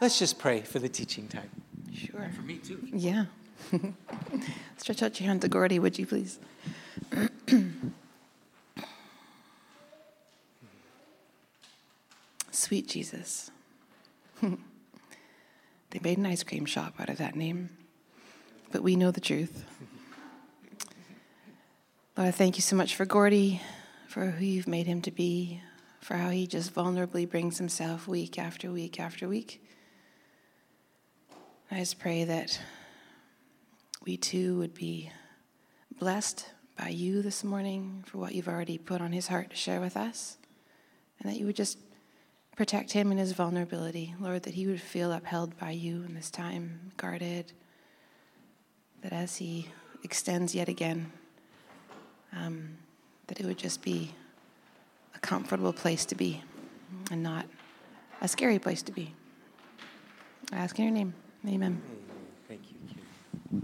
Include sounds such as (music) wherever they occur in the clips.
let's just pray for the teaching time. Sure. For me too. Yeah. (laughs) Stretch out your hand to Gordy, would you please? (clears throat) Sweet Jesus. (laughs) they made an ice cream shop out of that name, but we know the truth. Lord, I thank you so much for Gordy, for who you've made him to be, for how he just vulnerably brings himself week after week after week. I just pray that we too would be blessed by you this morning for what you've already put on his heart to share with us, and that you would just protect him in his vulnerability, Lord, that he would feel upheld by you in this time, guarded, that as he extends yet again, um, that it would just be a comfortable place to be and not a scary place to be. I ask in your name. Amen. Thank you.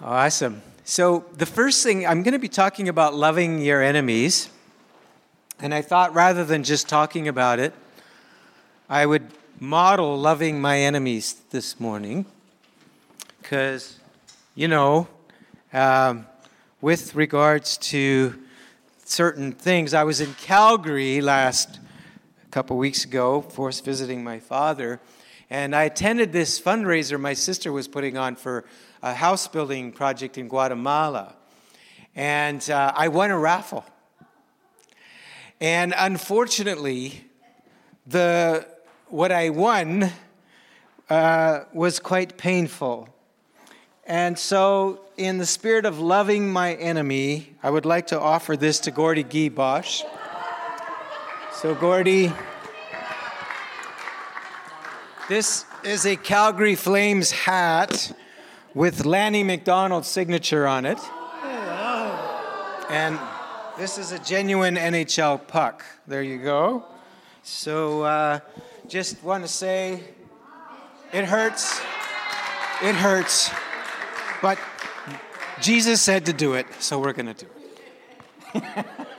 Awesome. So, the first thing I'm going to be talking about loving your enemies. And I thought rather than just talking about it, I would model loving my enemies this morning. Because, you know, um, with regards to certain things, I was in Calgary last couple weeks ago, forced visiting my father, and I attended this fundraiser my sister was putting on for a house building project in Guatemala. And uh, I won a raffle. And unfortunately, the, what I won uh, was quite painful. And so, in the spirit of loving my enemy, I would like to offer this to Gordy Guy Bosch. So, Gordy, this is a Calgary Flames hat with Lanny McDonald's signature on it. And this is a genuine NHL puck. There you go. So, uh, just want to say it hurts. It hurts. But Jesus said to do it, so we're going to do it. (laughs)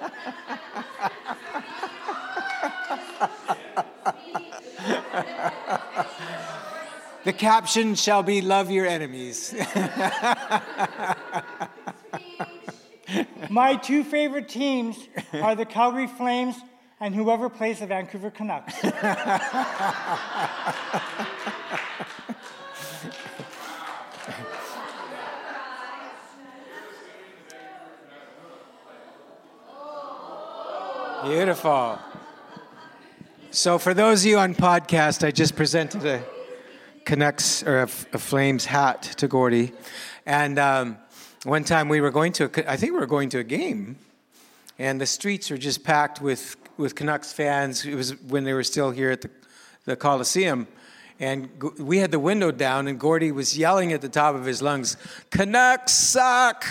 the caption shall be Love Your Enemies. My two favorite teams are the Calgary Flames and whoever plays the Vancouver Canucks. Beautiful. So, for those of you on podcast, I just presented a Canucks or a, a Flames hat to Gordy, and um, one time we were going to, a, I think we were going to a game, and the streets were just packed with with Canucks fans. It was when they were still here at the the Coliseum. And we had the window down, and Gordy was yelling at the top of his lungs, Canucks suck!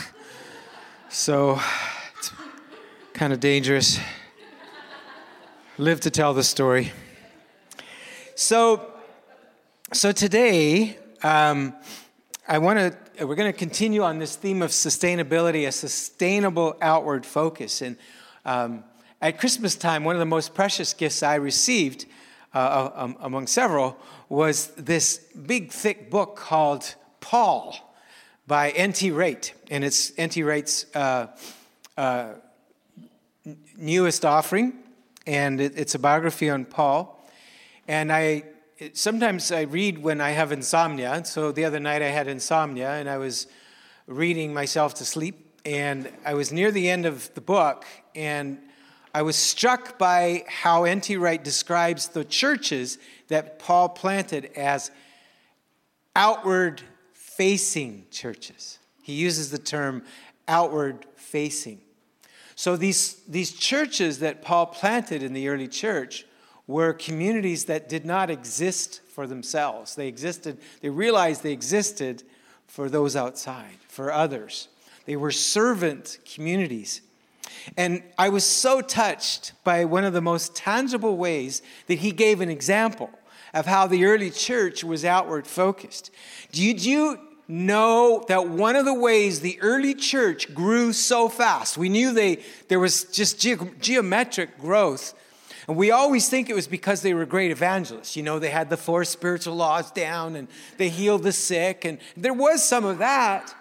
So, (sighs) it's kind of dangerous live to tell the story. So, so today, um, I want to. We're going to continue on this theme of sustainability, a sustainable outward focus. And um, at Christmas time, one of the most precious gifts I received, uh, um, among several, was this big, thick book called Paul by N.T. Wright. And it's N.T. Wright's uh, uh, newest offering and it, it's a biography on Paul. And I sometimes I read when I have insomnia. So the other night I had insomnia, and I was reading myself to sleep. And I was near the end of the book, and I was struck by how N.T. Wright describes the churches that Paul planted as outward facing churches. He uses the term outward facing. So these, these churches that Paul planted in the early church were communities that did not exist for themselves. They existed, they realized they existed for those outside, for others. They were servant communities. And I was so touched by one of the most tangible ways that he gave an example of how the early church was outward focused. Did you, know that one of the ways the early church grew so fast, we knew they, there was just ge- geometric growth. And we always think it was because they were great evangelists. You know, they had the four spiritual laws down and they healed the sick, and there was some of that.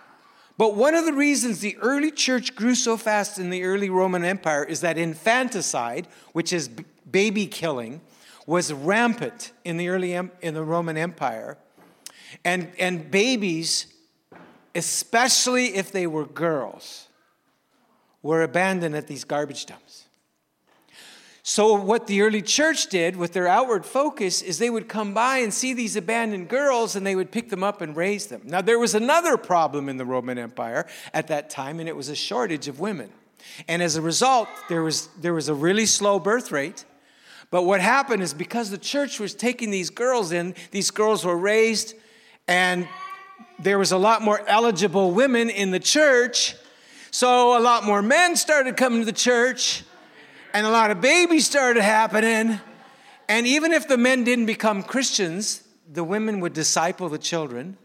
But one of the reasons the early church grew so fast in the early Roman Empire is that infanticide, which is baby killing, was rampant in the early in the Roman Empire. And, and babies, especially if they were girls, were abandoned at these garbage dumps. So, what the early church did with their outward focus is they would come by and see these abandoned girls and they would pick them up and raise them. Now, there was another problem in the Roman Empire at that time, and it was a shortage of women. And as a result, there was, there was a really slow birth rate. But what happened is because the church was taking these girls in, these girls were raised, and there was a lot more eligible women in the church. So a lot more men started coming to the church and a lot of babies started happening. And even if the men didn't become Christians, the women would disciple the children,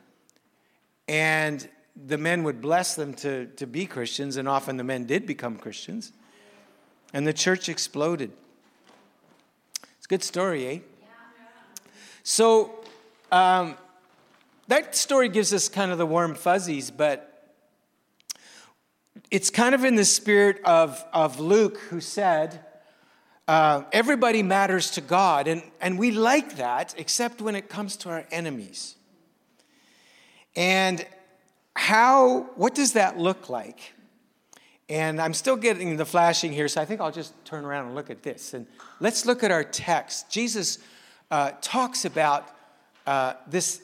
and the men would bless them to, to be Christians, and often the men did become Christians. And the church exploded. It's a good story, eh? So, um, that story gives us kind of the warm fuzzies, but it's kind of in the spirit of, of Luke, who said, uh, Everybody matters to God. And, and we like that, except when it comes to our enemies. And how, what does that look like? And I'm still getting the flashing here, so I think I'll just turn around and look at this. And let's look at our text. Jesus uh, talks about uh, this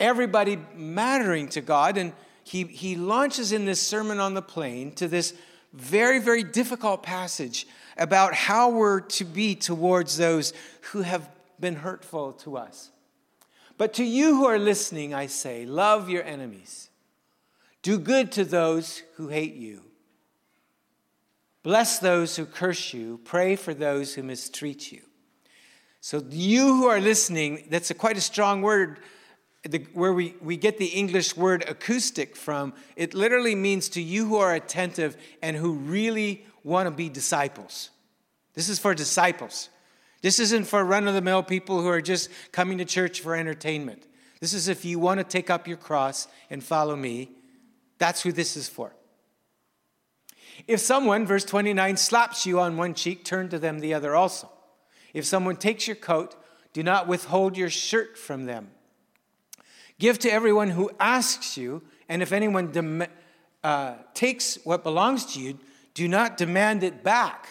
everybody mattering to God. And he, he launches in this Sermon on the Plain to this very, very difficult passage about how we're to be towards those who have been hurtful to us. But to you who are listening, I say, love your enemies. Do good to those who hate you. Bless those who curse you. Pray for those who mistreat you. So, you who are listening, that's a quite a strong word the, where we, we get the English word acoustic from, it literally means to you who are attentive and who really want to be disciples. This is for disciples. This isn't for run of the mill people who are just coming to church for entertainment. This is if you want to take up your cross and follow me. That's who this is for. If someone, verse 29, slaps you on one cheek, turn to them the other also. If someone takes your coat, do not withhold your shirt from them. Give to everyone who asks you, and if anyone dem- uh, takes what belongs to you, do not demand it back.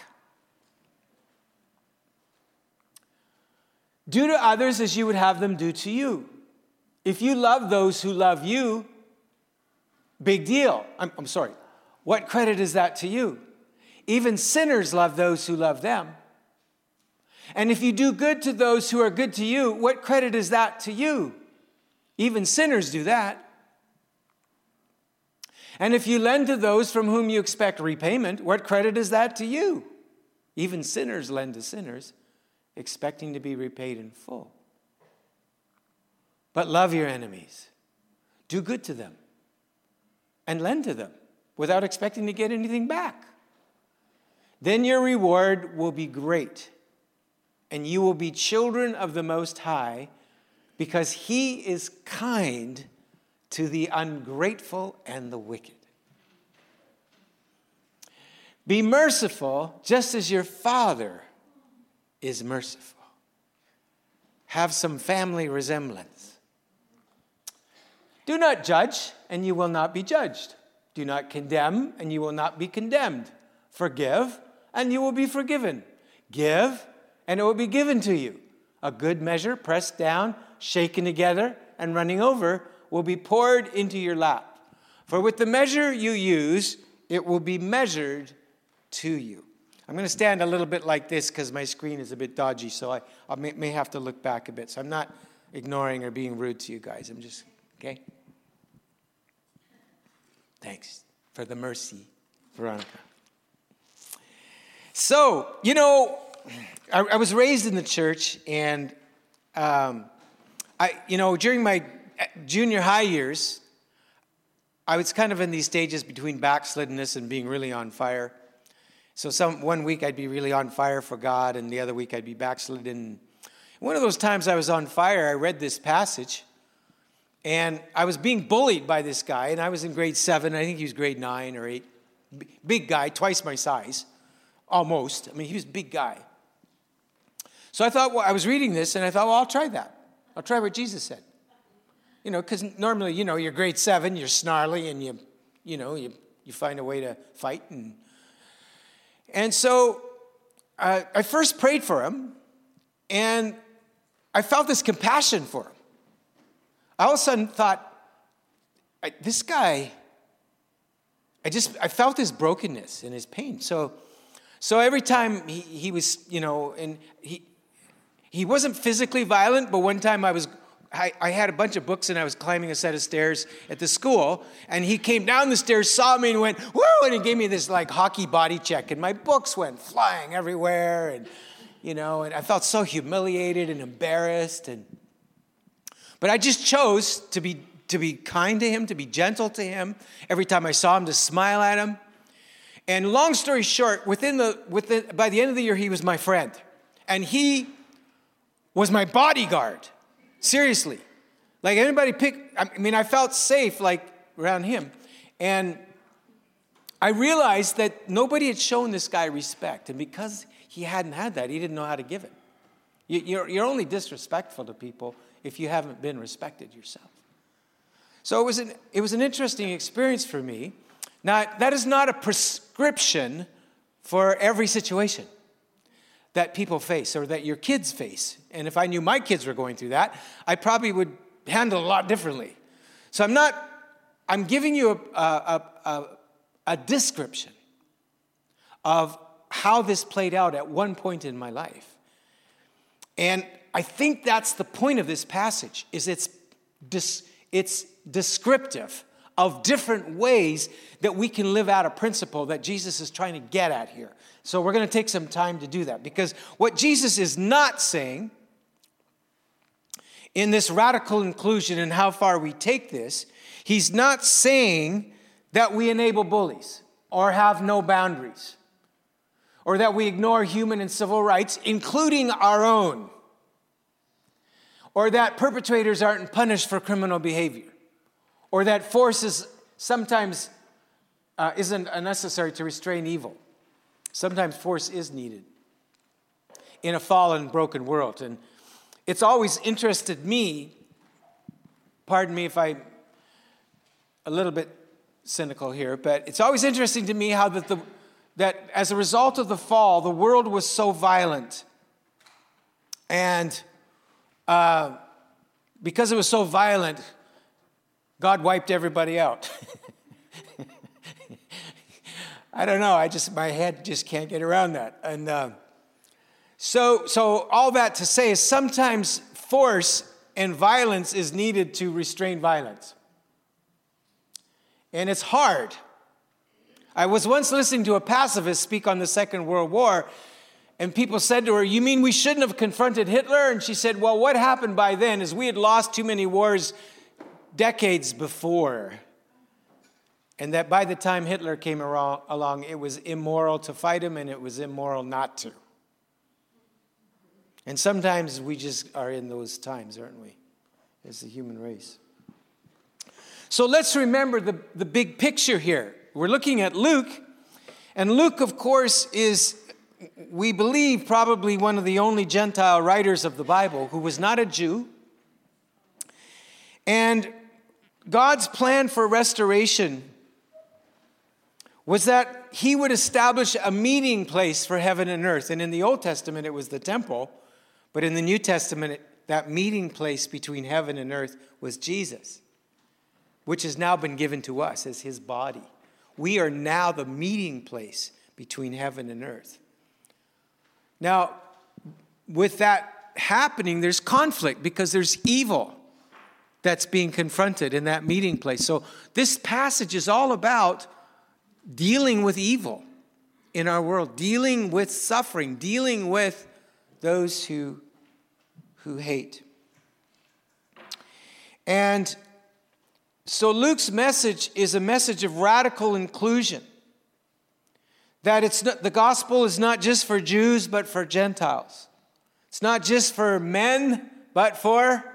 Do to others as you would have them do to you. If you love those who love you, big deal. I'm, I'm sorry. What credit is that to you? Even sinners love those who love them. And if you do good to those who are good to you, what credit is that to you? Even sinners do that. And if you lend to those from whom you expect repayment, what credit is that to you? Even sinners lend to sinners, expecting to be repaid in full. But love your enemies, do good to them, and lend to them without expecting to get anything back. Then your reward will be great, and you will be children of the Most High because he is kind to the ungrateful and the wicked. Be merciful just as your Father is merciful. Have some family resemblance. Do not judge, and you will not be judged. Do not condemn, and you will not be condemned. Forgive, and you will be forgiven. Give, and it will be given to you. A good measure, pressed down, shaken together, and running over, will be poured into your lap. For with the measure you use, it will be measured to you. I'm going to stand a little bit like this because my screen is a bit dodgy, so I, I may, may have to look back a bit. So I'm not ignoring or being rude to you guys. I'm just, okay? Thanks for the mercy, Veronica. So, you know, I, I was raised in the church, and um, I, you know, during my eh, junior high years, I was kind of in these stages between backsliddenness and being really on fire. So some one week I'd be really on fire for God, and the other week I'd be backslidden. One of those times I was on fire, I read this passage, and I was being bullied by this guy, and I was in grade seven. I think he was grade nine or eight. Big guy, twice my size, almost. I mean, he was a big guy. So I thought, well, I was reading this, and I thought, well, I'll try that. I'll try what Jesus said. You know, because normally, you know, you're grade seven, you're snarly, and you, you know, you, you find a way to fight and and so uh, I first prayed for him, and I felt this compassion for him. I all of a sudden thought, this guy, I just, I felt his brokenness and his pain. So, so every time he, he was, you know, and he, he wasn't physically violent, but one time I was I, I, had a bunch of books and I was climbing a set of stairs at the school, and he came down the stairs, saw me, and went, woo, and he gave me this like hockey body check, and my books went flying everywhere, and you know, and I felt so humiliated and embarrassed, and but I just chose to be to be kind to him, to be gentle to him. Every time I saw him, to smile at him. And long story short, within the within by the end of the year, he was my friend, and he was my bodyguard. Seriously. Like anybody pick, I mean, I felt safe like around him. And I realized that nobody had shown this guy respect. And because he hadn't had that, he didn't know how to give it. You're, you're only disrespectful to people if you haven't been respected yourself. So it was an, it was an interesting experience for me. Now, that is not a prescription for every situation that people face or that your kids face. And if I knew my kids were going through that, I probably would handle a lot differently. So I'm not, I'm giving you a, a, a, a description of how this played out at one point in my life. And I think that's the point of this passage is it's, it's descriptive of different ways that we can live out a principle that Jesus is trying to get at here. So we're going to take some time to do that because what Jesus is not saying in this radical inclusion and how far we take this, he's not saying that we enable bullies or have no boundaries or that we ignore human and civil rights, including our own, or that perpetrators aren't punished for criminal behavior, or that force is sometimes uh, isn't necessary to restrain evil. Sometimes force is needed in a fallen, broken world. And it's always interested me, pardon me if I'm a little bit cynical here, but it's always interesting to me how that, the, that as a result of the fall, the world was so violent. And uh, because it was so violent, God wiped everybody out. (laughs) I don't know. I just my head just can't get around that. And uh, so, so all that to say is sometimes force and violence is needed to restrain violence, and it's hard. I was once listening to a pacifist speak on the Second World War, and people said to her, You mean we shouldn't have confronted Hitler? And she said, Well, what happened by then is we had lost too many wars decades before. And that by the time Hitler came along, it was immoral to fight him and it was immoral not to. And sometimes we just are in those times, aren't we, as the human race? So let's remember the, the big picture here. We're looking at Luke, and Luke, of course, is, we believe, probably one of the only Gentile writers of the Bible who was not a Jew. And God's plan for restoration was that he would establish a meeting place for heaven and earth. And in the Old Testament, it was the temple, but in the New Testament, that meeting place between heaven and earth was Jesus, which has now been given to us as his body. We are now the meeting place between heaven and earth. Now, with that happening, there's conflict because there's evil that's being confronted in that meeting place. So, this passage is all about dealing with evil in our world, dealing with suffering, dealing with those who, who hate. And so Luke's message is a message of radical inclusion that it's not, the gospel is not just for Jews, but for Gentiles. It's not just for men, but for.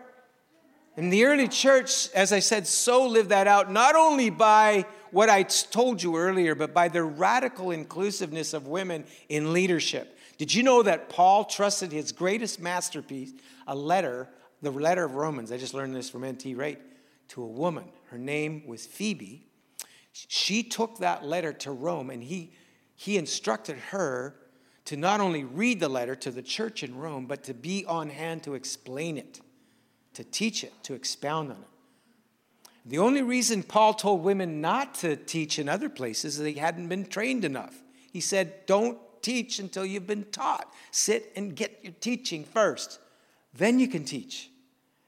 And the early church, as I said, so lived that out, not only by what I told you earlier, but by the radical inclusiveness of women in leadership. Did you know that Paul trusted his greatest masterpiece, a letter, the letter of Romans? I just learned this from N.T. Wright, to a woman. Her name was Phoebe. She took that letter to Rome and he, he instructed her to not only read the letter to the church in Rome, but to be on hand to explain it, to teach it, to expound on it. The only reason Paul told women not to teach in other places is they hadn't been trained enough. He said, Don't teach until you've been taught. Sit and get your teaching first. Then you can teach.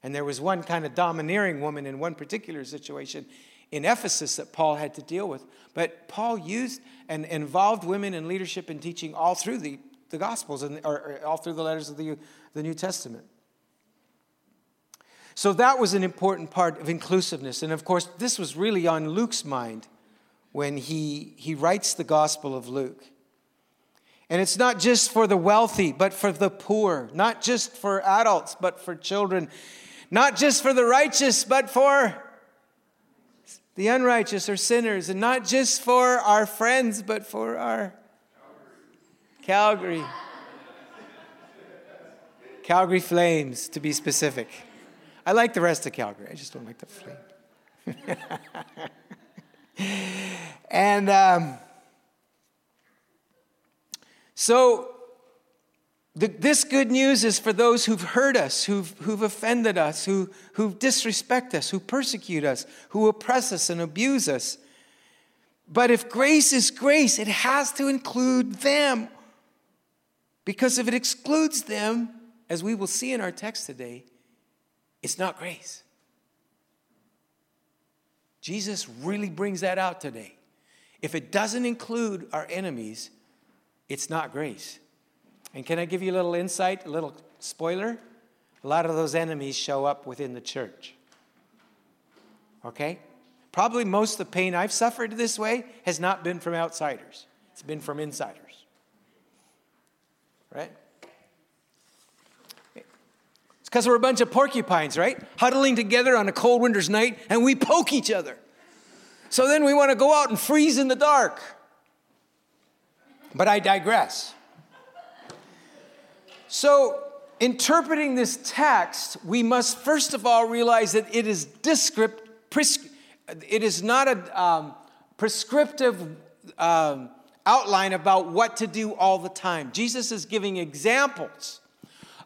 And there was one kind of domineering woman in one particular situation in Ephesus that Paul had to deal with. But Paul used and involved women in leadership and teaching all through the, the Gospels and, or, or all through the letters of the, the New Testament. So that was an important part of inclusiveness. And of course, this was really on Luke's mind when he, he writes the Gospel of Luke. And it's not just for the wealthy, but for the poor, not just for adults, but for children, not just for the righteous, but for the unrighteous or sinners, and not just for our friends, but for our Calgary. Calgary Flames, to be specific. I like the rest of Calgary. I just don't like the flame. (laughs) and um, so, the, this good news is for those who've hurt us, who've, who've offended us, who, who disrespect us, who persecute us, who oppress us and abuse us. But if grace is grace, it has to include them. Because if it excludes them, as we will see in our text today, it's not grace. Jesus really brings that out today. If it doesn't include our enemies, it's not grace. And can I give you a little insight, a little spoiler? A lot of those enemies show up within the church. Okay? Probably most of the pain I've suffered this way has not been from outsiders, it's been from insiders. Right? Because we're a bunch of porcupines, right? Huddling together on a cold winter's night and we poke each other. So then we want to go out and freeze in the dark. But I digress. So, interpreting this text, we must first of all realize that it is descript, it is not a um, prescriptive um, outline about what to do all the time. Jesus is giving examples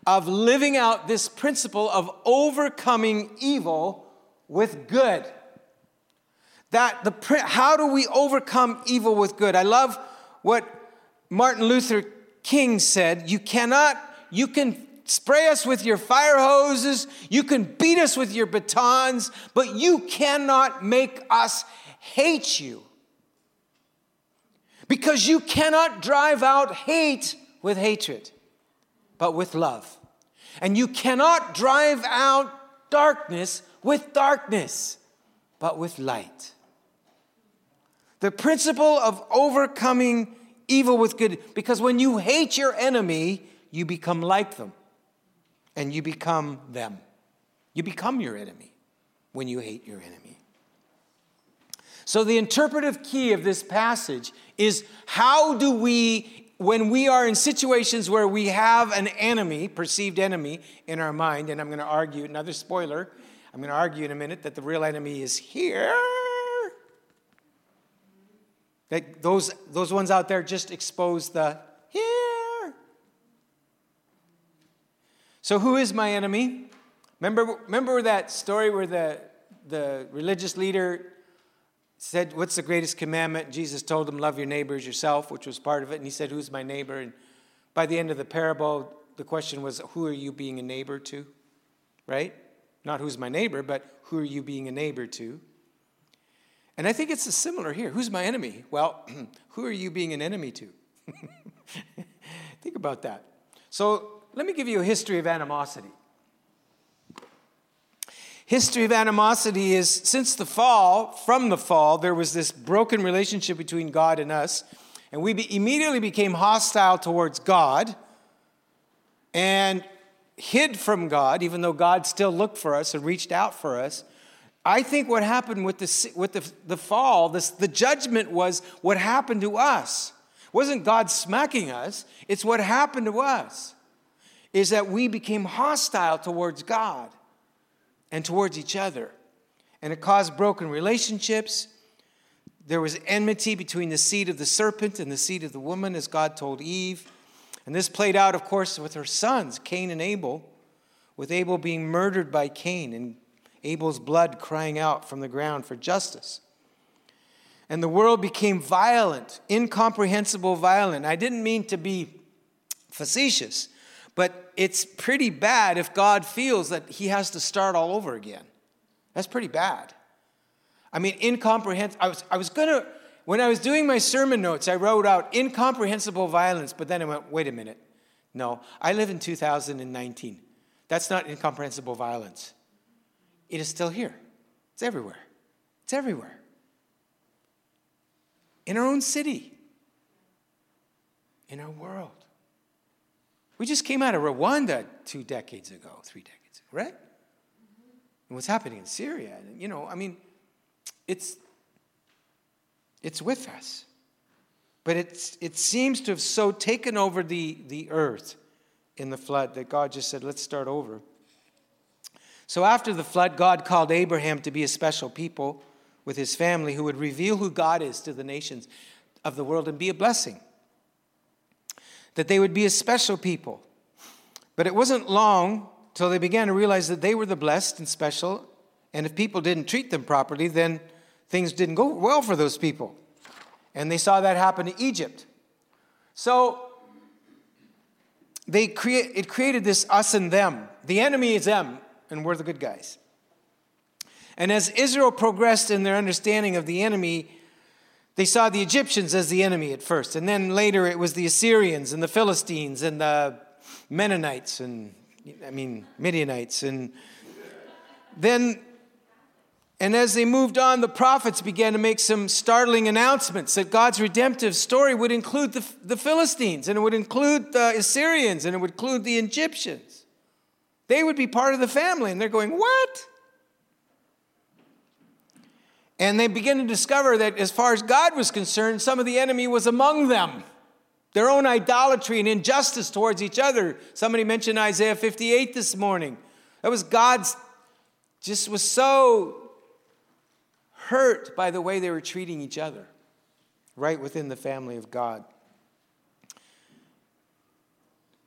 of living out this principle of overcoming evil with good. That the how do we overcome evil with good? I love what Martin Luther King said, you cannot you can spray us with your fire hoses, you can beat us with your batons, but you cannot make us hate you. Because you cannot drive out hate with hatred, but with love. And you cannot drive out darkness with darkness, but with light. The principle of overcoming evil with good, because when you hate your enemy, you become like them and you become them. You become your enemy when you hate your enemy. So, the interpretive key of this passage is how do we when we are in situations where we have an enemy, perceived enemy in our mind, and I'm going to argue, another spoiler, I'm going to argue in a minute that the real enemy is here. That those, those ones out there just expose the here. So, who is my enemy? Remember, remember that story where the, the religious leader said, What's the greatest commandment? Jesus told him, Love your neighbor as yourself, which was part of it. And he said, Who's my neighbor? And by the end of the parable, the question was, Who are you being a neighbor to? Right? Not who's my neighbor, but who are you being a neighbor to? And I think it's similar here. Who's my enemy? Well, (clears throat) who are you being an enemy to? (laughs) think about that. So let me give you a history of animosity history of animosity is since the fall, from the fall, there was this broken relationship between God and us. and we be, immediately became hostile towards God and hid from God, even though God still looked for us and reached out for us. I think what happened with the, with the, the fall, this, the judgment was what happened to us. It wasn't God smacking us, it's what happened to us, is that we became hostile towards God and towards each other. And it caused broken relationships. There was enmity between the seed of the serpent and the seed of the woman, as God told Eve. And this played out, of course, with her sons, Cain and Abel, with Abel being murdered by Cain and Abel's blood crying out from the ground for justice. And the world became violent, incomprehensible violent. I didn't mean to be facetious, but it's pretty bad if God feels that he has to start all over again. That's pretty bad. I mean, incomprehensible. I was, I was going to, when I was doing my sermon notes, I wrote out incomprehensible violence, but then I went, wait a minute. No, I live in 2019. That's not incomprehensible violence. It is still here. It's everywhere. It's everywhere. In our own city, in our world. We just came out of Rwanda two decades ago, three decades ago, right? And what's happening in Syria, you know, I mean, it's it's with us. But it's, it seems to have so taken over the, the earth in the flood that God just said, let's start over. So after the flood, God called Abraham to be a special people with his family who would reveal who God is to the nations of the world and be a blessing. That they would be a special people. But it wasn't long till they began to realize that they were the blessed and special, and if people didn't treat them properly, then things didn't go well for those people. And they saw that happen to Egypt. So they create, it created this us and them. The enemy is them, and we're the good guys. And as Israel progressed in their understanding of the enemy, they saw the Egyptians as the enemy at first. And then later it was the Assyrians and the Philistines and the Mennonites and, I mean, Midianites. And then, and as they moved on, the prophets began to make some startling announcements that God's redemptive story would include the, the Philistines and it would include the Assyrians and it would include the Egyptians. They would be part of the family. And they're going, What? And they begin to discover that, as far as God was concerned, some of the enemy was among them. Their own idolatry and injustice towards each other. Somebody mentioned Isaiah 58 this morning. That was God's, just was so hurt by the way they were treating each other, right within the family of God.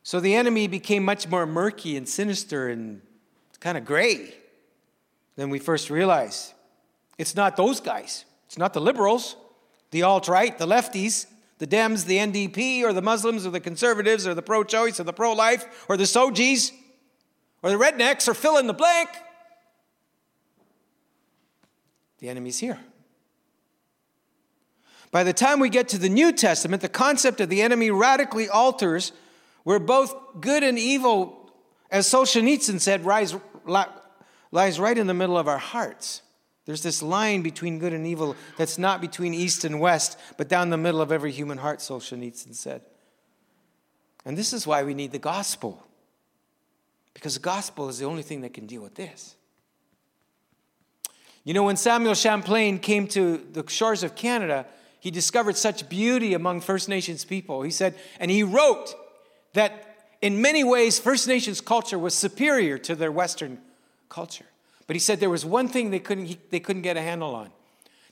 So the enemy became much more murky and sinister and kind of gray than we first realized. It's not those guys, it's not the liberals, the alt right, the lefties, the Dems, the NDP, or the Muslims, or the conservatives, or the pro choice, or the pro life, or the SOGIs, or the rednecks, or fill in the blank. The enemy's here. By the time we get to the New Testament, the concept of the enemy radically alters where both good and evil, as Solzhenitsyn said, rise, lies right in the middle of our hearts. There's this line between good and evil that's not between east and west, but down the middle of every human heart, Solzhenitsyn said. And this is why we need the gospel, because the gospel is the only thing that can deal with this. You know, when Samuel Champlain came to the shores of Canada, he discovered such beauty among First Nations people. He said, and he wrote that in many ways, First Nations culture was superior to their Western culture. But he said there was one thing they couldn't, he, they couldn't get a handle on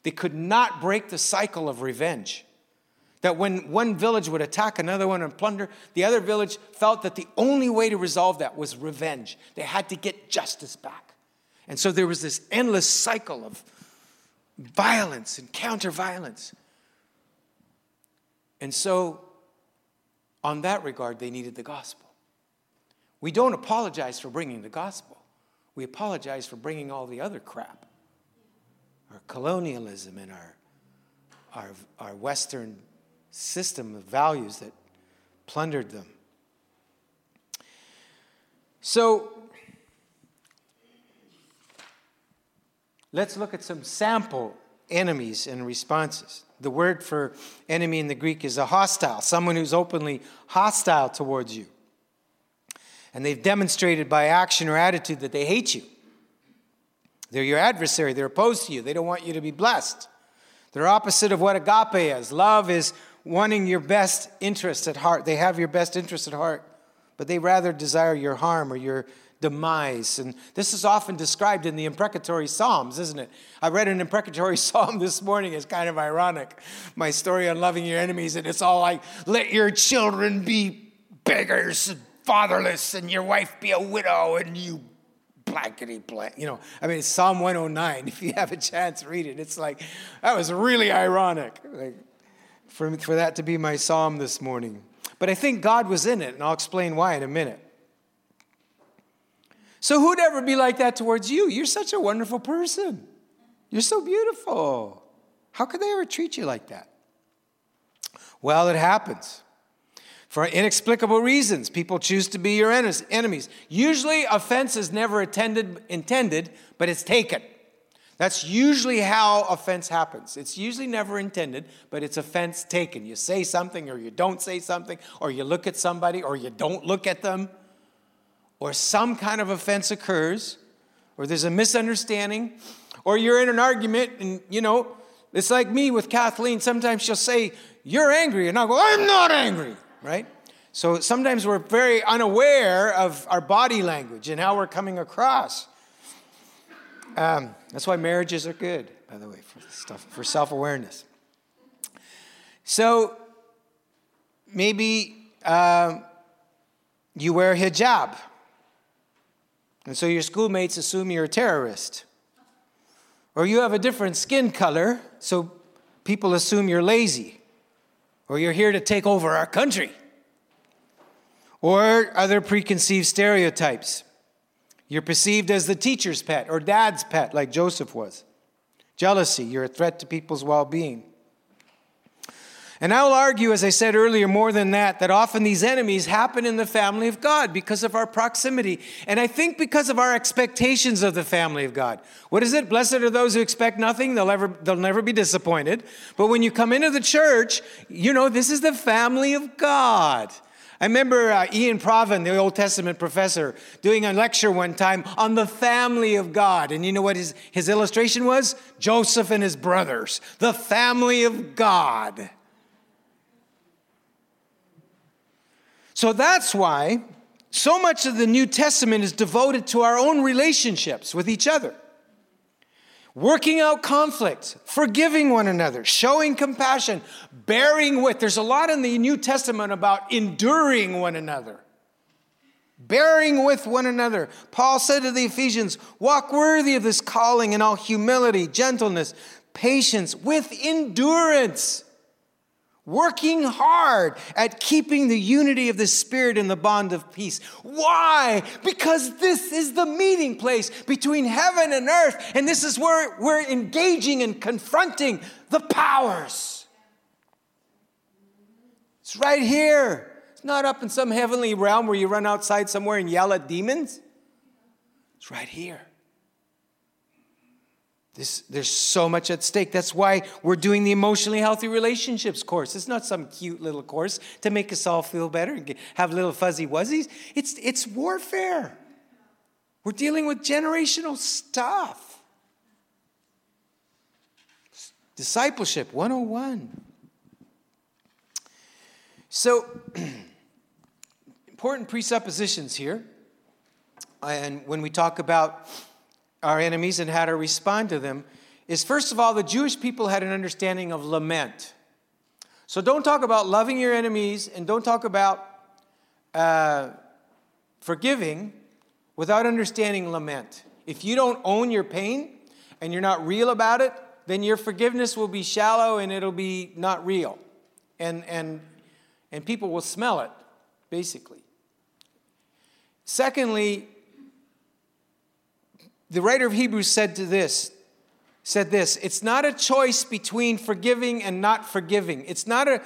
they could not break the cycle of revenge. That when one village would attack another one and plunder, the other village felt that the only way to resolve that was revenge. They had to get justice back. And so there was this endless cycle of violence and counter violence. And so on that regard, they needed the gospel. We don't apologize for bringing the gospel, we apologize for bringing all the other crap our colonialism and our, our, our Western system of values that plundered them. So, let's look at some sample enemies and responses. The word for enemy in the Greek is a hostile, someone who's openly hostile towards you. And they've demonstrated by action or attitude that they hate you. They're your adversary, they're opposed to you, they don't want you to be blessed. They're opposite of what agape is. Love is wanting your best interest at heart. They have your best interest at heart, but they rather desire your harm or your demise. And this is often described in the imprecatory Psalms, isn't it? I read an imprecatory (laughs) Psalm this morning. It's kind of ironic. My story on loving your enemies, and it's all like, let your children be beggars and fatherless, and your wife be a widow, and you blankety blank. You know, I mean, Psalm 109. (laughs) If you have a chance, read it. It's like, that was really ironic like, for, for that to be my psalm this morning. But I think God was in it, and I'll explain why in a minute. So, who'd ever be like that towards you? You're such a wonderful person. You're so beautiful. How could they ever treat you like that? Well, it happens. For inexplicable reasons, people choose to be your enemies. Usually, offense is never intended, but it's taken. That's usually how offense happens. It's usually never intended, but it's offense taken. You say something, or you don't say something, or you look at somebody, or you don't look at them, or some kind of offense occurs, or there's a misunderstanding, or you're in an argument, and you know, it's like me with Kathleen. Sometimes she'll say, You're angry, and I'll go, I'm not angry right? So sometimes we're very unaware of our body language and how we're coming across. Um, that's why marriages are good, by the way, for stuff for self-awareness. So maybe uh, you wear a hijab, and so your schoolmates assume you're a terrorist, or you have a different skin color, so people assume you're lazy or you're here to take over our country, or other preconceived stereotypes. You're perceived as the teacher's pet or dad's pet, like Joseph was. Jealousy, you're a threat to people's well being. And I will argue, as I said earlier, more than that, that often these enemies happen in the family of God because of our proximity. And I think because of our expectations of the family of God. What is it? Blessed are those who expect nothing, they'll, ever, they'll never be disappointed. But when you come into the church, you know, this is the family of God. I remember uh, Ian Provan, the Old Testament professor, doing a lecture one time on the family of God. And you know what his, his illustration was? Joseph and his brothers, the family of God. So that's why so much of the New Testament is devoted to our own relationships with each other. Working out conflict, forgiving one another, showing compassion, bearing with. There's a lot in the New Testament about enduring one another, bearing with one another. Paul said to the Ephesians, Walk worthy of this calling in all humility, gentleness, patience, with endurance working hard at keeping the unity of the Spirit in the bond of peace. Why? Because this is the meeting place between heaven and earth, and this is where we're engaging and confronting the powers. It's right here. It's not up in some heavenly realm where you run outside somewhere and yell at demons. It's right here. This, there's so much at stake. That's why we're doing the emotionally healthy relationships course. It's not some cute little course to make us all feel better and have little fuzzy wuzzies. It's, it's warfare. We're dealing with generational stuff. Discipleship 101. So, (clears throat) important presuppositions here. And when we talk about our enemies and how to respond to them is first of all, the Jewish people had an understanding of lament. So don't talk about loving your enemies and don't talk about uh, forgiving without understanding lament. If you don't own your pain and you're not real about it, then your forgiveness will be shallow and it'll be not real. And, and, and people will smell it, basically. Secondly, the writer of Hebrews said to this, said this, it's not a choice between forgiving and not forgiving. It's not a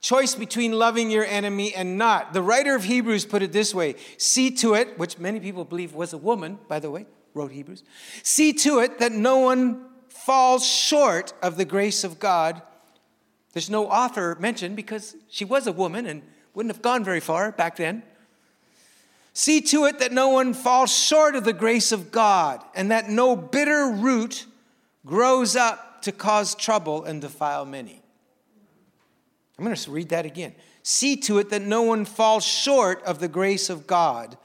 choice between loving your enemy and not. The writer of Hebrews put it this way See to it, which many people believe was a woman, by the way, wrote Hebrews. See to it that no one falls short of the grace of God, there's no author mentioned because she was a woman and wouldn't have gone very far back then. See to it that no one falls short of the grace of God and that no bitter root grows up to cause trouble and defile many. I'm going to read that again. See to it that no one falls short of the grace of God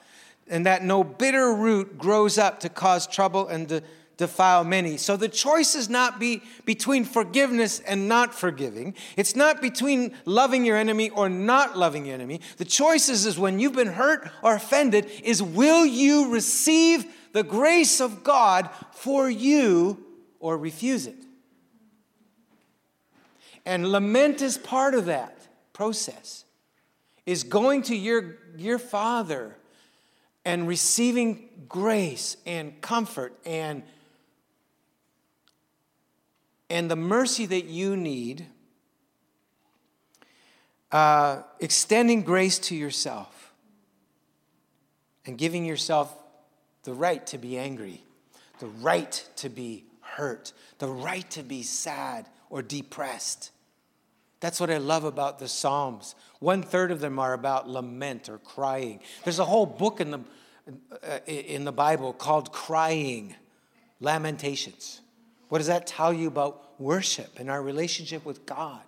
and that no bitter root grows up to cause trouble and to defile many. So the choice is not be between forgiveness and not forgiving. It's not between loving your enemy or not loving your enemy. The choice is, is when you've been hurt or offended is will you receive the grace of God for you or refuse it? And lament is part of that process. Is going to your, your father and receiving grace and comfort and and the mercy that you need, uh, extending grace to yourself and giving yourself the right to be angry, the right to be hurt, the right to be sad or depressed. That's what I love about the Psalms. One third of them are about lament or crying. There's a whole book in the, uh, in the Bible called Crying, Lamentations. What does that tell you about worship and our relationship with God.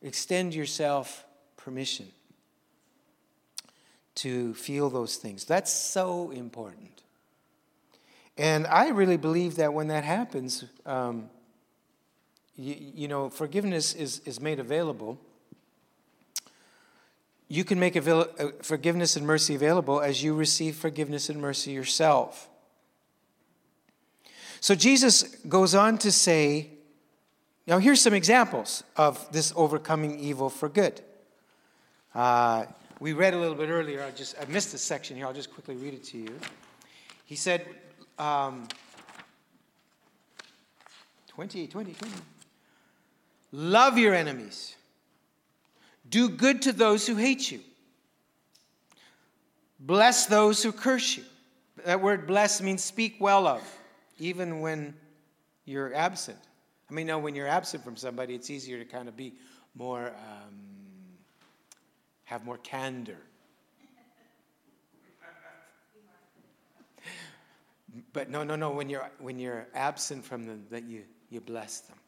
Extend yourself permission to feel those things. That's so important. And I really believe that when that happens, um, you, you, know, forgiveness is, is made available. You can make avail- uh, forgiveness and mercy available as you receive forgiveness and mercy yourself. So Jesus goes on to say, now here's some examples of this overcoming evil for good. Uh, we read a little bit earlier. I just I missed this section here. I'll just quickly read it to you. He said, um, 20, 20, 20. Love your enemies. Do good to those who hate you. Bless those who curse you. That word bless means speak well of even when you're absent. I mean, no, when you're absent from somebody, it's easier to kind of be more, um, have more candor. But no, no, no. When you're when you're absent from them, that you you bless them,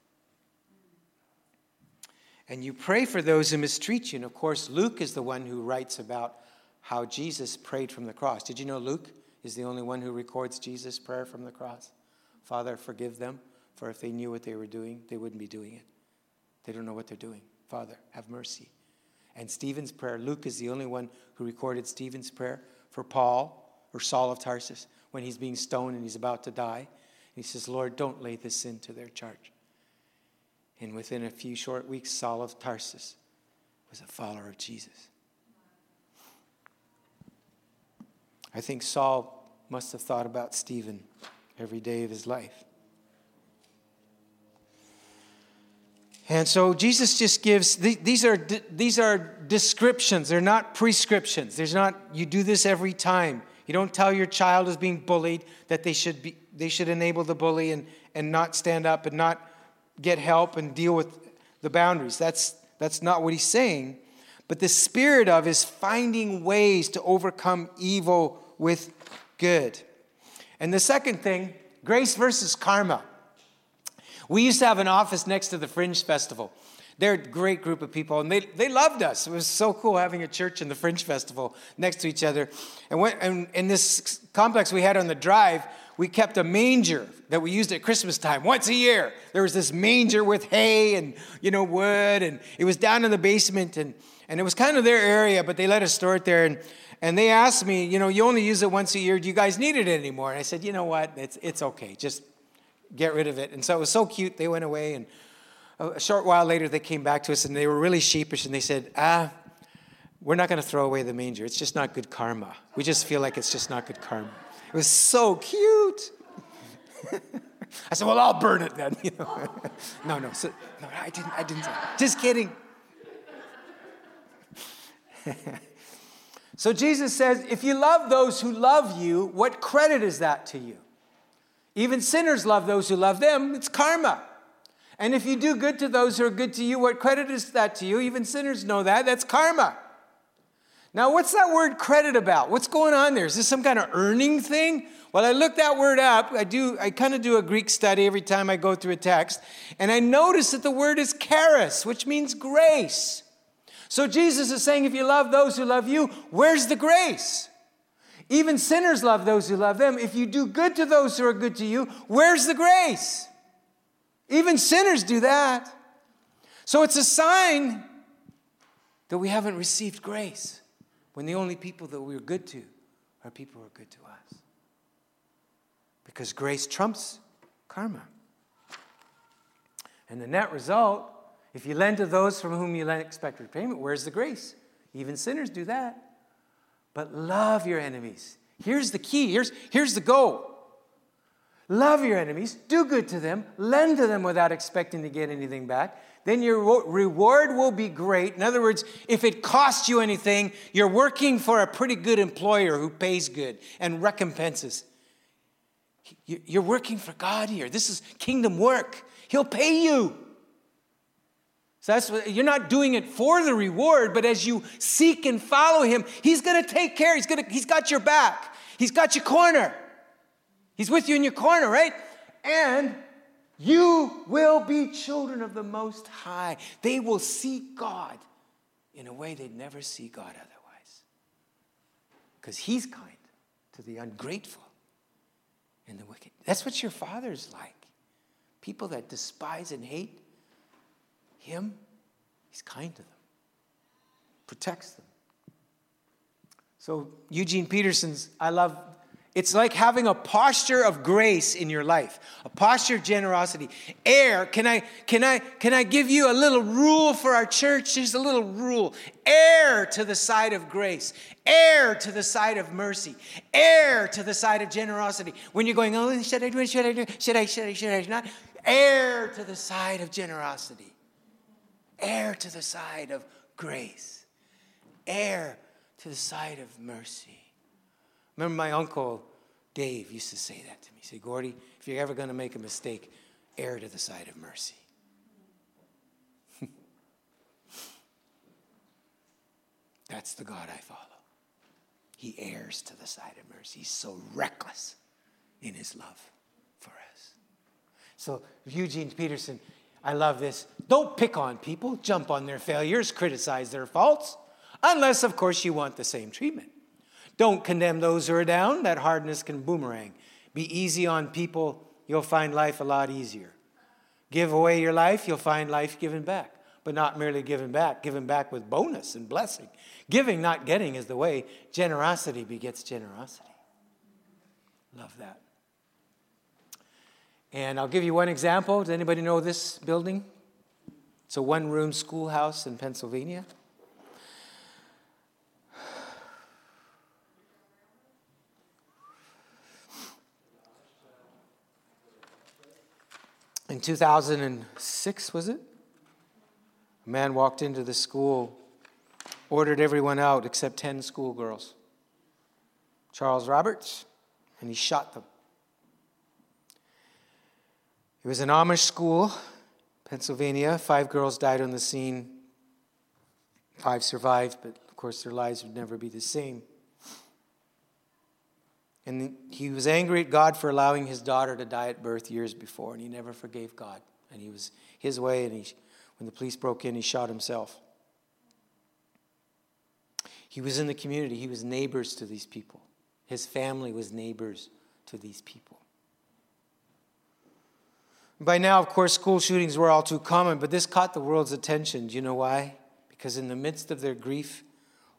and you pray for those who mistreat you. And of course, Luke is the one who writes about how Jesus prayed from the cross. Did you know Luke is the only one who records Jesus' prayer from the cross? Father, forgive them, for if they knew what they were doing, they wouldn't be doing it. They don't know what they're doing. Father, have mercy. And Stephen's prayer, Luke is the only one who recorded Stephen's prayer for Paul or Saul of Tarsus when he's being stoned and he's about to die. And he says, Lord, don't lay this sin to their charge. And within a few short weeks, Saul of Tarsus was a follower of Jesus. I think Saul must have thought about Stephen every day of his life. And so Jesus just gives these are these are descriptions. They're not prescriptions. There's not you do this every time. You don't tell your child is being bullied that they should be they should enable the bully and and not stand up and not get help and deal with the boundaries. That's that's not what he's saying. But the spirit of is finding ways to overcome evil with good. And the second thing, grace versus karma. We used to have an office next to the Fringe Festival. They're a great group of people, and they, they loved us. It was so cool having a church and the Fringe Festival next to each other. And, when, and in this complex we had on the drive, we kept a manger that we used at Christmas time once a year. There was this manger with hay and you know wood, and it was down in the basement, and, and it was kind of their area, but they let us store it there. And and they asked me, you know, you only use it once a year. Do you guys need it anymore? And I said, you know what? It's, it's okay. Just get rid of it. And so it was so cute. They went away. And a short while later, they came back to us and they were really sheepish. And they said, ah, we're not going to throw away the manger. It's just not good karma. We just feel like it's just not good karma. It was so cute. (laughs) I said, well, I'll burn it then. (laughs) You know? no, no, so, no, I didn't. I didn't. Just kidding. (laughs) So Jesus says, if you love those who love you, what credit is that to you? Even sinners love those who love them. It's karma. And if you do good to those who are good to you, what credit is that to you? Even sinners know that. That's karma. Now, what's that word credit about? What's going on there? Is this some kind of earning thing? Well, I look that word up. I do I kind of do a Greek study every time I go through a text, and I notice that the word is charis, which means grace. So Jesus is saying if you love those who love you, where's the grace? Even sinners love those who love them. If you do good to those who are good to you, where's the grace? Even sinners do that. So it's a sign that we haven't received grace when the only people that we're good to are people who are good to us. Because grace trumps karma. And the net result, if you lend to those from whom you expect repayment, where's the grace? Even sinners do that. But love your enemies. Here's the key. Here's, here's the goal. Love your enemies, do good to them, lend to them without expecting to get anything back. Then your reward will be great. In other words, if it costs you anything, you're working for a pretty good employer who pays good and recompenses. You're working for God here. This is kingdom work. He'll pay you. So that's what, you're not doing it for the reward, but as you seek and follow him, he's going to take care. He's going to he's got your back. He's got your corner. He's with you in your corner, right? And you will be children of the Most High. They will see God in a way they'd never see God otherwise. Because He's kind to the ungrateful and the wicked. That's what your Father's like. People that despise and hate Him, He's kind to them, protects them. So, Eugene Peterson's, I love it's like having a posture of grace in your life, a posture of generosity. Err, can I, can I, can I give you a little rule for our church? There's a little rule. Err to the side of grace. Err to the side of mercy. Err to the side of generosity. When you're going, oh, should I do it? Should I do it? Should I, should I, should I not? Err to the side of generosity. Err to the side of grace. Err to the side of mercy. Remember, my uncle Dave used to say that to me. He said, Gordy, if you're ever going to make a mistake, err to the side of mercy. (laughs) That's the God I follow. He errs to the side of mercy. He's so reckless in his love for us. So, Eugene Peterson, I love this. Don't pick on people, jump on their failures, criticize their faults, unless, of course, you want the same treatment. Don't condemn those who are down. That hardness can boomerang. Be easy on people. You'll find life a lot easier. Give away your life, you'll find life given back. But not merely given back, given back with bonus and blessing. Giving, not getting, is the way. Generosity begets generosity. Love that. And I'll give you one example. Does anybody know this building? It's a one room schoolhouse in Pennsylvania. In 2006, was it? A man walked into the school, ordered everyone out except 10 schoolgirls. Charles Roberts, and he shot them. It was an Amish school, Pennsylvania. Five girls died on the scene. Five survived, but of course their lives would never be the same. And he was angry at God for allowing his daughter to die at birth years before, and he never forgave God. And he was his way, and he, when the police broke in, he shot himself. He was in the community, he was neighbors to these people. His family was neighbors to these people. By now, of course, school shootings were all too common, but this caught the world's attention. Do you know why? Because in the midst of their grief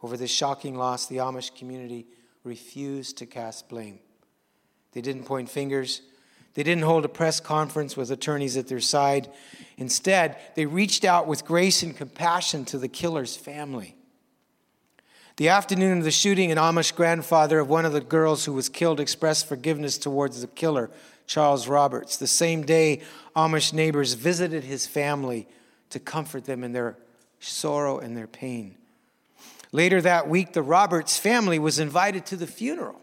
over this shocking loss, the Amish community refused to cast blame. They didn't point fingers. They didn't hold a press conference with attorneys at their side. Instead, they reached out with grace and compassion to the killer's family. The afternoon of the shooting, an Amish grandfather of one of the girls who was killed expressed forgiveness towards the killer, Charles Roberts. The same day, Amish neighbors visited his family to comfort them in their sorrow and their pain. Later that week, the Roberts family was invited to the funeral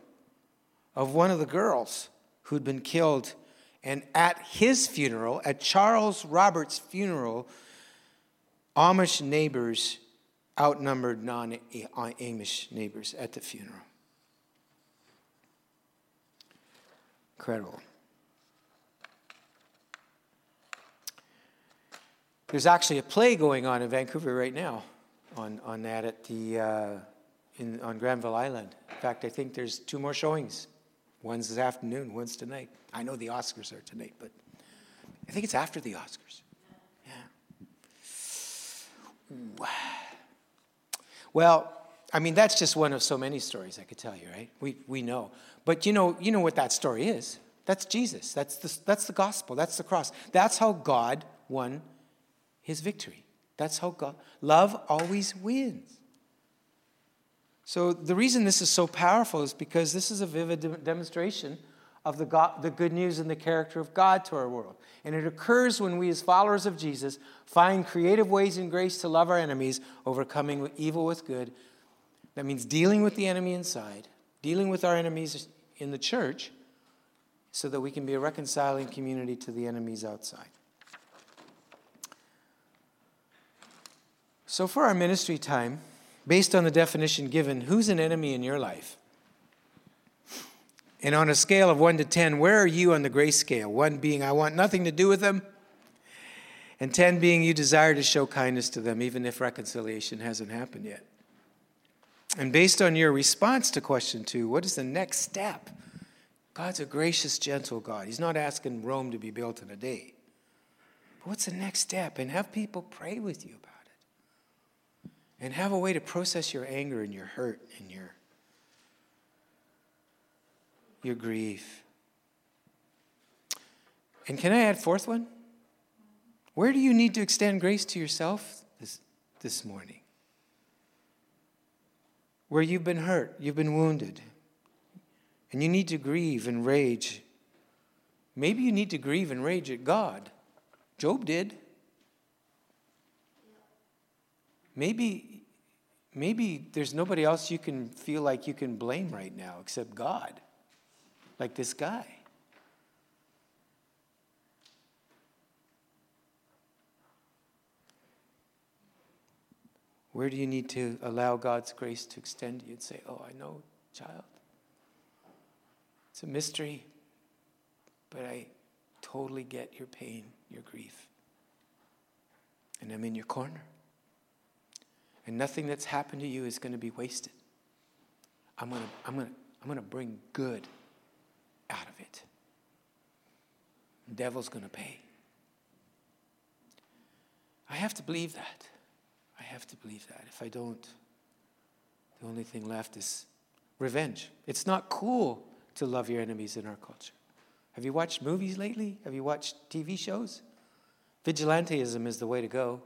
of one of the girls who'd been killed And at his funeral, at Charles Roberts' funeral, Amish neighbors outnumbered non Amish neighbors at the funeral. Incredible. There's actually a play going on in Vancouver right now on, on that at the, uh, in, on Granville Island. In fact, I think there's two more showings. One's this afternoon, one's tonight. I know the Oscars are tonight, but I think it's after the Oscars. Yeah. Well, I mean, that's just one of so many stories I could tell you, right? We, we know. But you know, you know what that story is. That's Jesus. That's the, that's the gospel. That's the cross. That's how God won his victory. That's how God, love always wins. So the reason this is so powerful is because this is a vivid demonstration of the, God, the good news and the character of God to our world. And it occurs when we, as followers of Jesus, find creative ways and grace to love our enemies, overcoming evil with good. That means dealing with the enemy inside, dealing with our enemies in the church, so that we can be a reconciling community to the enemies outside. So, for our ministry time, based on the definition given, who's an enemy in your life? And on a scale of 1 to 10, where are you on the grace scale? 1 being, I want nothing to do with them, and 10 being, you desire to show kindness to them, even if reconciliation hasn't happened yet. And based on your response to question 2, what is the next step? God's a gracious, gentle God. He's not asking Rome to be built in a day. But what's the next step? And have people pray with you about and have a way to process your anger and your hurt and your your grief. And can I add fourth one? Where do you need to extend grace to yourself this, this morning? Where you've been hurt, you've been wounded, and you need to grieve and rage. Maybe you need to grieve and rage at God. Job did. Maybe maybe there's nobody else you can feel like you can blame right now except God, like this guy. Where do you need to allow God's grace to extend you and say, Oh, I know, child? It's a mystery, but I totally get your pain, your grief. And I'm in your corner. And nothing that's happened to you is going to be wasted. I'm going to, I'm going to, I'm going to bring good out of it. The devil's going to pay. I have to believe that. I have to believe that. If I don't, the only thing left is revenge. It's not cool to love your enemies in our culture. Have you watched movies lately? Have you watched TV shows? Vigilanteism is the way to go.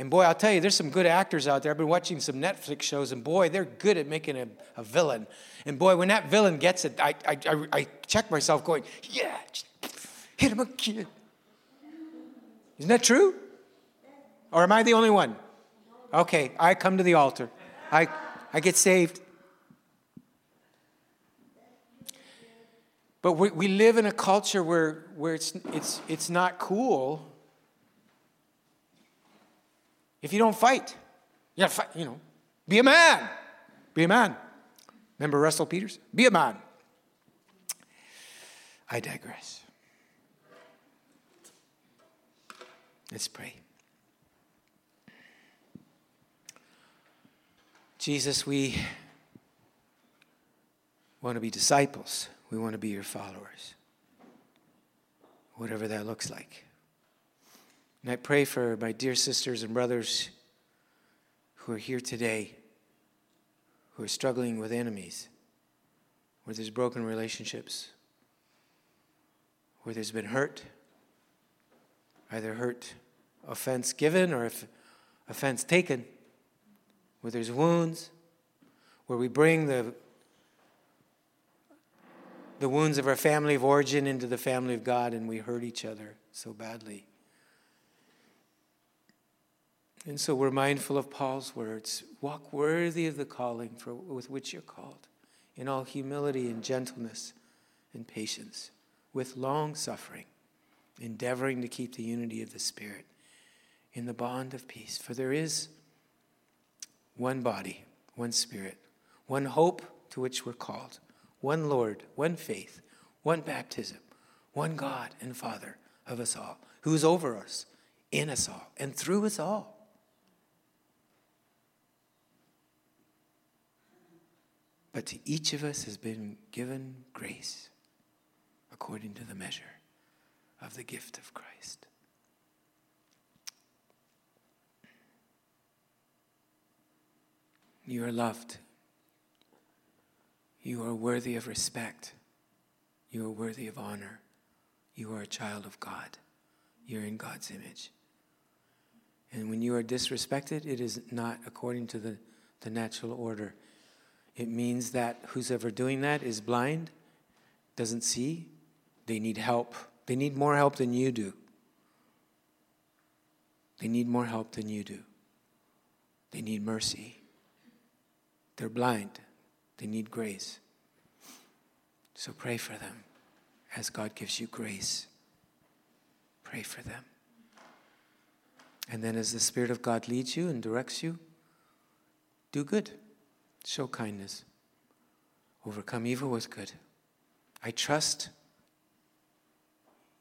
And boy, I'll tell you, there's some good actors out there. I've been watching some Netflix shows, and boy, they're good at making a, a villain. And boy, when that villain gets it, I, I, I, I check myself going, yeah, hit him again. Isn't that true? Or am I the only one? Okay, I come to the altar. I, I get saved. But we, we live in a culture where, where it's, it's, it's not cool if you don't fight. You gotta fight, you know. Be a man. Be a man. Remember Russell Peters? Be a man. I digress. Let's pray. Jesus, we want to be disciples. We want to be your followers. Whatever that looks like. And I pray for my dear sisters and brothers who are here today, who are struggling with enemies, where there's broken relationships, where there's been hurt, either hurt, offense given, or if offense taken, where there's wounds, where we bring the the wounds of our family of origin into the family of God and we hurt each other so badly. And so we're mindful of Paul's words walk worthy of the calling for, with which you're called, in all humility and gentleness and patience, with long suffering, endeavoring to keep the unity of the Spirit in the bond of peace. For there is one body, one Spirit, one hope to which we're called, one Lord, one faith, one baptism, one God and Father of us all, who is over us, in us all, and through us all. But to each of us has been given grace according to the measure of the gift of Christ. You are loved. You are worthy of respect. You are worthy of honor. You are a child of God. You're in God's image. And when you are disrespected, it is not according to the, the natural order. It means that who's ever doing that is blind, doesn't see, they need help. They need more help than you do. They need more help than you do. They need mercy. They're blind. They need grace. So pray for them as God gives you grace. Pray for them. And then, as the Spirit of God leads you and directs you, do good, show kindness, overcome evil with good. I trust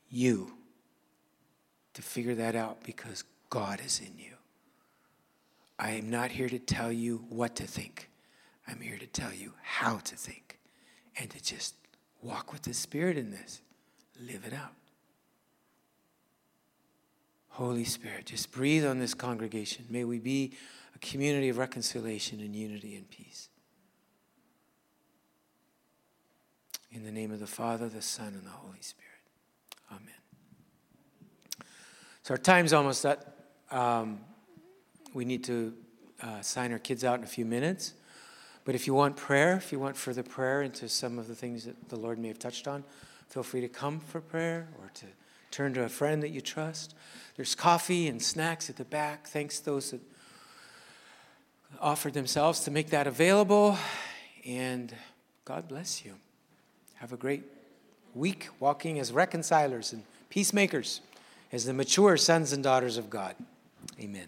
you to figure that out because God is in you. I am not here to tell you what to think. I'm here to tell you how to think and to just walk with the Spirit in this. Live it out. Holy Spirit, just breathe on this congregation. May we be community of reconciliation and unity and peace. In the name of the Father, the Son, and the Holy Spirit. Amen. So our time's almost up. Um, we need to uh, sign our kids out in a few minutes. But if you want prayer, if you want further prayer into some of the things that the Lord may have touched on, feel free to come for prayer or to turn to a friend that you trust. There's coffee and snacks at the back. Thanks those that offered themselves to make that available. And God bless you. Have a great week walking as reconcilers and peacemakers, as the mature sons and daughters of God. Amen.